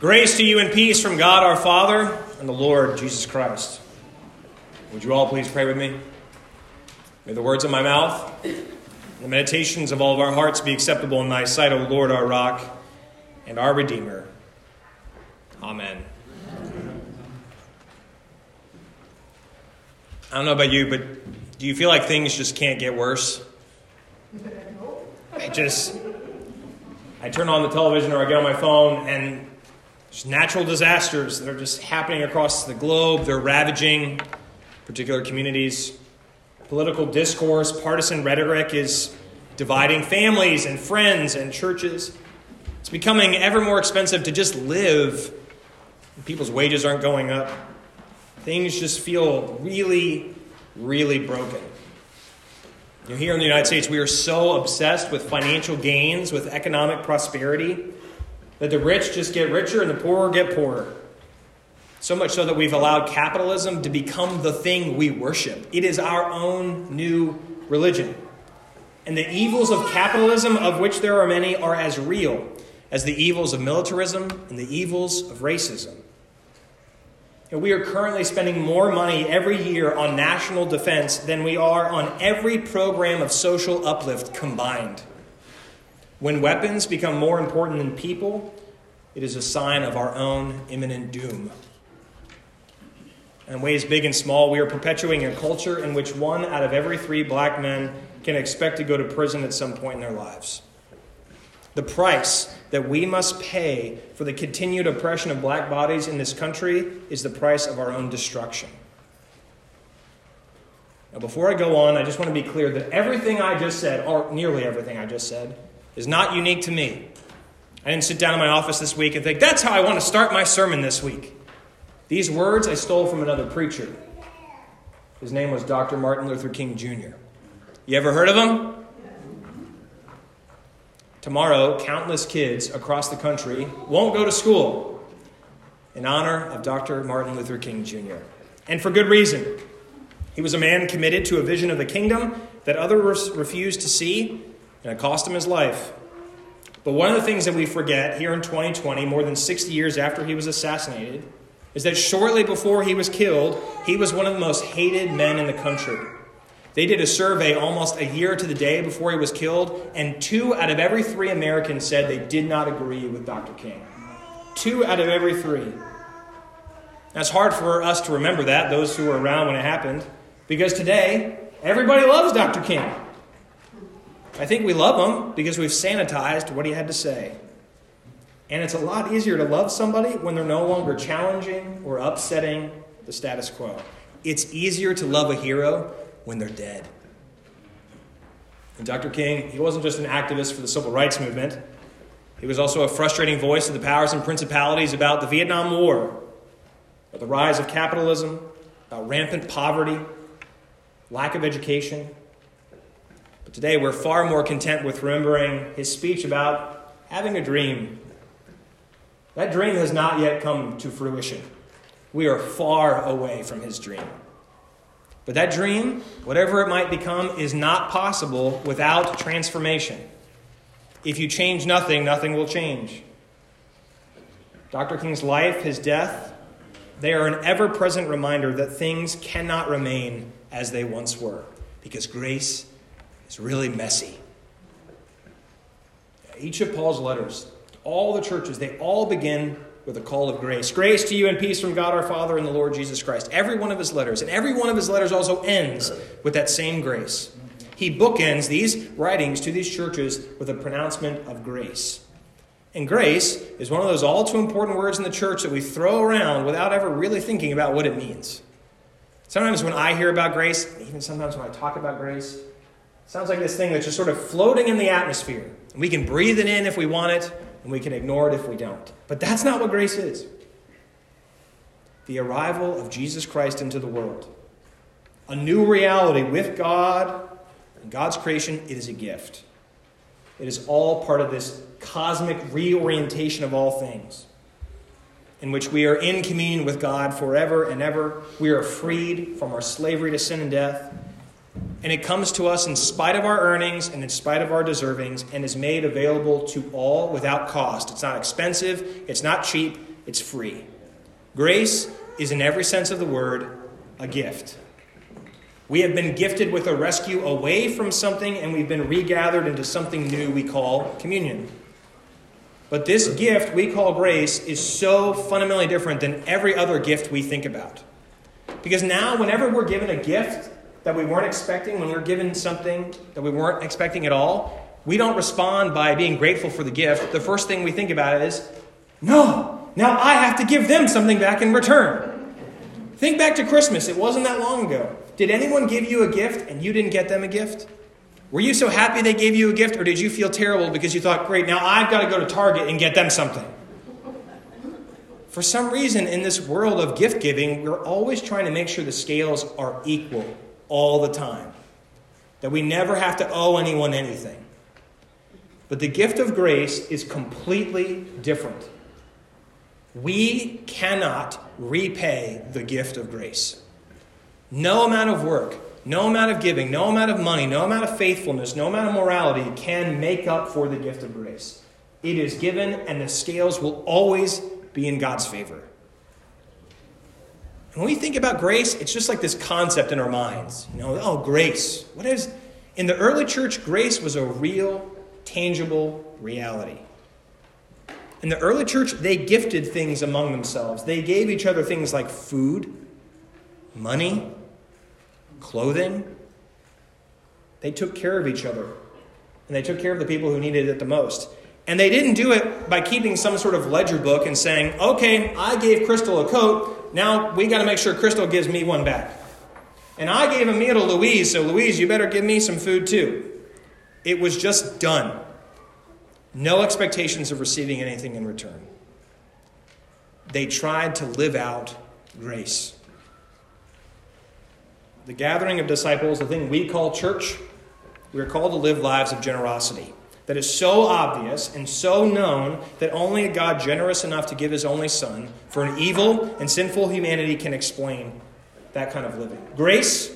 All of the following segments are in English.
Grace to you and peace from God our Father and the Lord Jesus Christ. Would you all please pray with me? May the words of my mouth and the meditations of all of our hearts be acceptable in thy sight, O Lord, our rock and our Redeemer. Amen. I don't know about you, but do you feel like things just can't get worse? I just, I turn on the television or I get on my phone and there's natural disasters that are just happening across the globe. They're ravaging particular communities. Political discourse, partisan rhetoric is dividing families and friends and churches. It's becoming ever more expensive to just live. People's wages aren't going up. Things just feel really, really broken. You know, here in the United States, we are so obsessed with financial gains, with economic prosperity, that the rich just get richer and the poor get poorer. So much so that we've allowed capitalism to become the thing we worship. It is our own new religion. And the evils of capitalism, of which there are many, are as real as the evils of militarism and the evils of racism. And we are currently spending more money every year on national defense than we are on every program of social uplift combined. When weapons become more important than people, it is a sign of our own imminent doom. In ways big and small, we are perpetuating a culture in which one out of every three black men can expect to go to prison at some point in their lives. The price that we must pay for the continued oppression of black bodies in this country is the price of our own destruction. Now, before I go on, I just want to be clear that everything I just said, or nearly everything I just said, is not unique to me. I didn't sit down in my office this week and think, that's how I want to start my sermon this week. These words I stole from another preacher. His name was Dr. Martin Luther King Jr. You ever heard of him? Tomorrow, countless kids across the country won't go to school in honor of Dr. Martin Luther King Jr. And for good reason. He was a man committed to a vision of the kingdom that others refused to see, and it cost him his life. But one of the things that we forget here in 2020, more than 60 years after he was assassinated, is that shortly before he was killed, he was one of the most hated men in the country. They did a survey almost a year to the day before he was killed, and two out of every three Americans said they did not agree with Dr. King. Two out of every three. It's hard for us to remember that, those who were around when it happened, because today, everybody loves Dr. King. I think we love him because we've sanitized what he had to say. And it's a lot easier to love somebody when they're no longer challenging or upsetting the status quo. It's easier to love a hero when they're dead. And Dr. King, he wasn't just an activist for the civil rights movement, he was also a frustrating voice of the powers and principalities about the Vietnam War, about the rise of capitalism, about rampant poverty, lack of education. But today we're far more content with remembering his speech about having a dream. That dream has not yet come to fruition. We are far away from his dream. But that dream, whatever it might become, is not possible without transformation. If you change nothing, nothing will change. Dr. King's life, his death, they are an ever present reminder that things cannot remain as they once were because grace is really messy. Each of Paul's letters, all the churches, they all begin with a call of grace. Grace to you and peace from God our Father and the Lord Jesus Christ. Every one of his letters. And every one of his letters also ends with that same grace. He bookends these writings to these churches with a pronouncement of grace. And grace is one of those all too important words in the church that we throw around without ever really thinking about what it means. Sometimes when I hear about grace, even sometimes when I talk about grace, sounds like this thing that's just sort of floating in the atmosphere. We can breathe it in if we want it, and we can ignore it if we don't. But that's not what grace is. The arrival of Jesus Christ into the world, a new reality with God and God's creation, it is a gift. It is all part of this cosmic reorientation of all things, in which we are in communion with God forever and ever. We are freed from our slavery to sin and death. And it comes to us in spite of our earnings and in spite of our deservings and is made available to all without cost. It's not expensive, it's not cheap, it's free. Grace is, in every sense of the word, a gift. We have been gifted with a rescue away from something, and we've been regathered into something new we call communion. But this gift we call grace is so fundamentally different than every other gift we think about. Because now, whenever we're given a gift that we weren't expecting, when we're given something that we weren't expecting at all, we don't respond by being grateful for the gift. The first thing we think about is, no, now I have to give them something back in return. Think back to Christmas. It wasn't that long ago. Did anyone give you a gift and you didn't get them a gift? Were you so happy they gave you a gift, or did you feel terrible because you thought, great, now I've got to go to Target and get them something? For some reason, in this world of gift giving, we're always trying to make sure the scales are equal all the time, that we never have to owe anyone anything. But the gift of grace is completely different. We cannot repay the gift of grace. No amount of work, no amount of giving, no amount of money, no amount of faithfulness, no amount of morality can make up for the gift of grace. It is given, and the scales will always be in God's favor. When we think about grace, it's just like this concept in our minds. You know, oh, grace. What is. In the early church, grace was a real tangible reality. In the early church, they gifted things among themselves. They gave each other things like food, money, clothing. They took care of each other. And they took care of the people who needed it the most. And they didn't do it by keeping some sort of ledger book and saying, okay, I gave Crystal a coat. Now we got to make sure Crystal gives me one back. And I gave a meal to Louise, so Louise, you better give me some food too. It was just done. No expectations of receiving anything in return. They tried to live out grace. The gathering of disciples, the thing we call church, we are called to live lives of generosity that is so obvious and so known that only a God generous enough to give his only Son for an evil and sinful humanity can explain that kind of living. Grace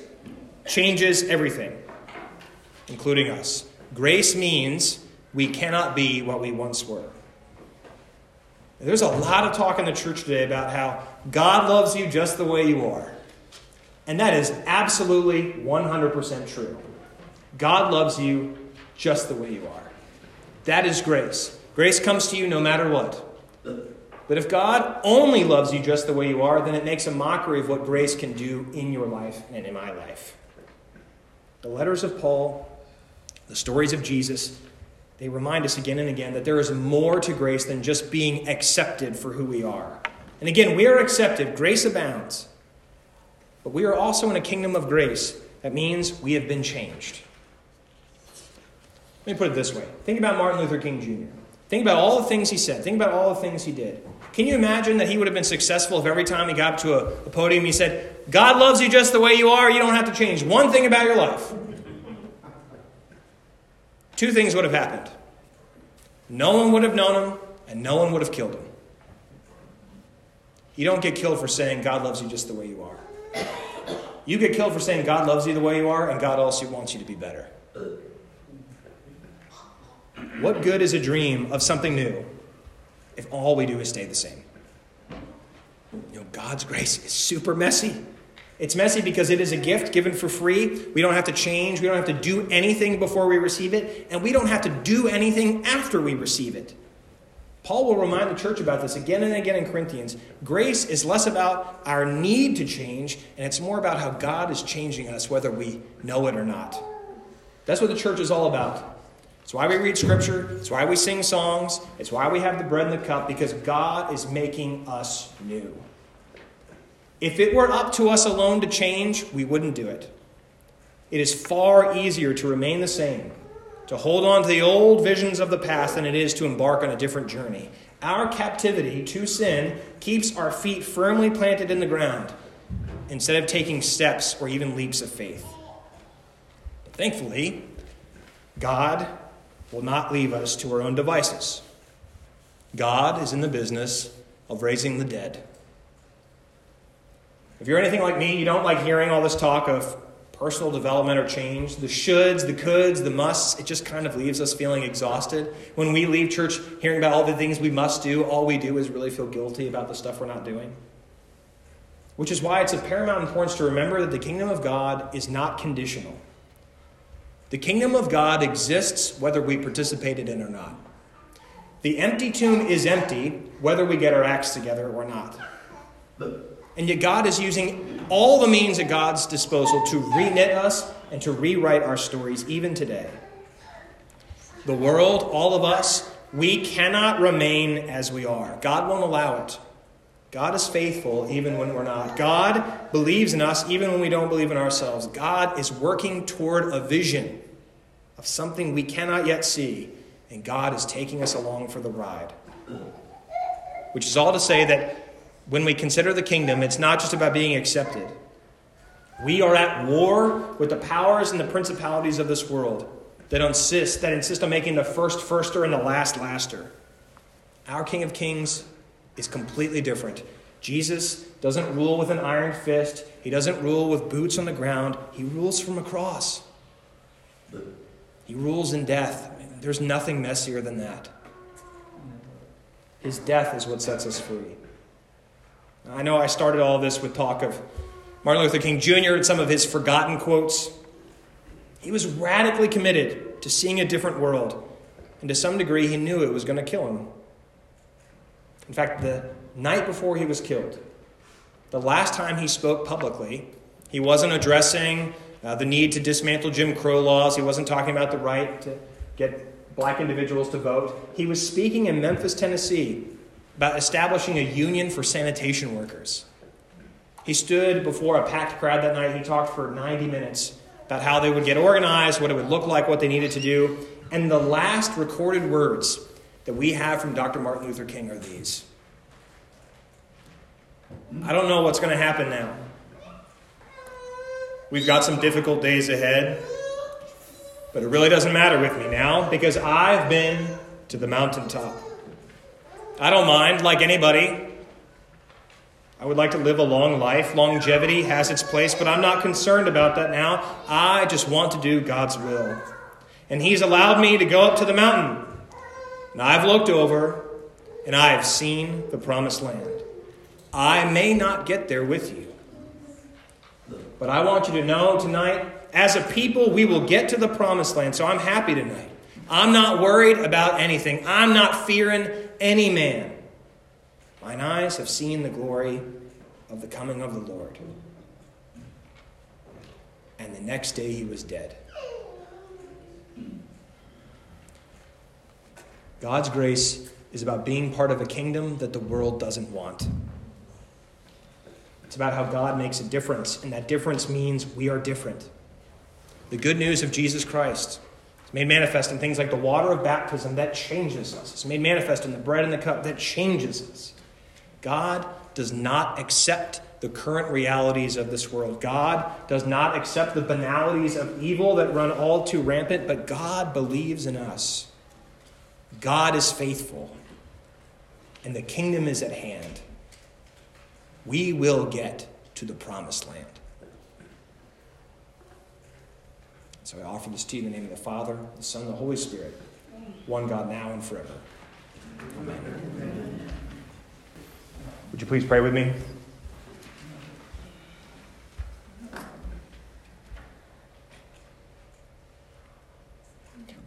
changes everything, including us. Grace means we cannot be what we once were. There's a lot of talk in the church today about how God loves you just the way you are. And that is absolutely 100% true. God loves you just the way you are. That is grace. Grace comes to you no matter what. But if God only loves you just the way you are, then it makes a mockery of what grace can do in your life and in my life. The letters of Paul the stories of Jesus, they remind us again and again that there is more to grace than just being accepted for who we are. And again, we are accepted, grace abounds. But we are also in a kingdom of grace. That means we have been changed. Let me put it this way think about Martin Luther King Jr. Think about all the things he said. Think about all the things he did. Can you imagine that he would have been successful if every time he got to a, a podium he said, God loves you just the way you are, you don't have to change one thing about your life? two things would have happened no one would have known him, and no one would have killed him. You don't get killed for saying God loves you just the way you are. You get killed for saying God loves you the way you are, and God also wants you to be better. What good is a dream of something new if all we do is stay the same? You know, God's grace is super messy. It's messy because it is a gift given for free. We don't have to change. We don't have to do anything before we receive it. And we don't have to do anything after we receive it. Paul will remind the church about this again and again in Corinthians. Grace is less about our need to change, and it's more about how God is changing us, whether we know it or not. That's what the church is all about. It's why we read Scripture. It's why we sing songs. It's why we have the bread and the cup, because God is making us new. If it were up to us alone to change, we wouldn't do it. It is far easier to remain the same, to hold on to the old visions of the past, than it is to embark on a different journey. Our captivity to sin keeps our feet firmly planted in the ground instead of taking steps or even leaps of faith. But thankfully, God will not leave us to our own devices. God is in the business of raising the dead. If you're anything like me, you don't like hearing all this talk of personal development or change. The shoulds, the coulds, the musts, it just kind of leaves us feeling exhausted. When we leave church hearing about all the things we must do, all we do is really feel guilty about the stuff we're not doing. Which is why it's of paramount importance to remember that the kingdom of God is not conditional. The kingdom of God exists whether we participate in it or not. The empty tomb is empty whether we get our acts together or not. And yet, God is using all the means at God's disposal to reknit us and to rewrite our stories even today. The world, all of us, we cannot remain as we are. God won't allow it. God is faithful even when we're not. God believes in us even when we don't believe in ourselves. God is working toward a vision of something we cannot yet see, and God is taking us along for the ride. Which is all to say that when we consider the kingdom, it's not just about being accepted. We are at war with the powers and the principalities of this world that insist, that insist on making the first firster and the last laster. Our King of Kings is completely different. Jesus doesn't rule with an iron fist, he doesn't rule with boots on the ground, he rules from a cross. He rules in death. There's nothing messier than that. His death is what sets us free. I know I started all this with talk of Martin Luther King Jr. and some of his forgotten quotes. He was radically committed to seeing a different world, and to some degree, he knew it was going to kill him. In fact, the night before he was killed, the last time he spoke publicly, he wasn't addressing uh, the need to dismantle Jim Crow laws, he wasn't talking about the right to get black individuals to vote. He was speaking in Memphis, Tennessee, about establishing a union for sanitation workers. He stood before a packed crowd that night. He talked for 90 minutes about how they would get organized, what it would look like, what they needed to do. And the last recorded words that we have from Dr. Martin Luther King are these I don't know what's going to happen now. We've got some difficult days ahead, but it really doesn't matter with me now because I've been to the mountaintop. I don't mind, like anybody. I would like to live a long life. Longevity has its place, but I'm not concerned about that now. I just want to do God's will. And He's allowed me to go up to the mountain. And I've looked over, and I have seen the promised land. I may not get there with you. But I want you to know tonight, as a people, we will get to the promised land. So I'm happy tonight. I'm not worried about anything. I'm not fearing any man. Mine eyes have seen the glory of the coming of the Lord. And the next day he was dead. God's grace is about being part of a kingdom that the world doesn't want. It's about how God makes a difference, and that difference means we are different. The good news of Jesus Christ is made manifest in things like the water of baptism that changes us. It's made manifest in the bread and the cup that changes us. God does not accept the current realities of this world. God does not accept the banalities of evil that run all too rampant, but God believes in us. God is faithful, and the kingdom is at hand we will get to the promised land. So I offer this to you in the name of the Father, the Son, and the Holy Spirit, one God now and forever. Amen. Would you please pray with me?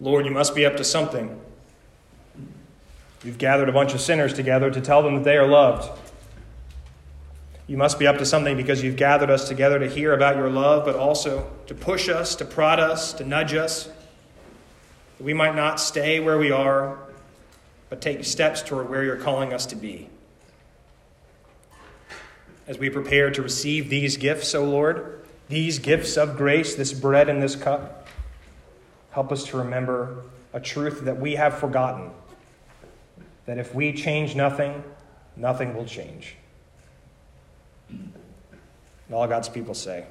Lord, you must be up to something. You've gathered a bunch of sinners together to tell them that they are loved. You must be up to something because you've gathered us together to hear about your love, but also to push us, to prod us, to nudge us, that we might not stay where we are, but take steps toward where you're calling us to be. As we prepare to receive these gifts, O Lord, these gifts of grace, this bread and this cup, help us to remember a truth that we have forgotten that if we change nothing, nothing will change. And all God's people say.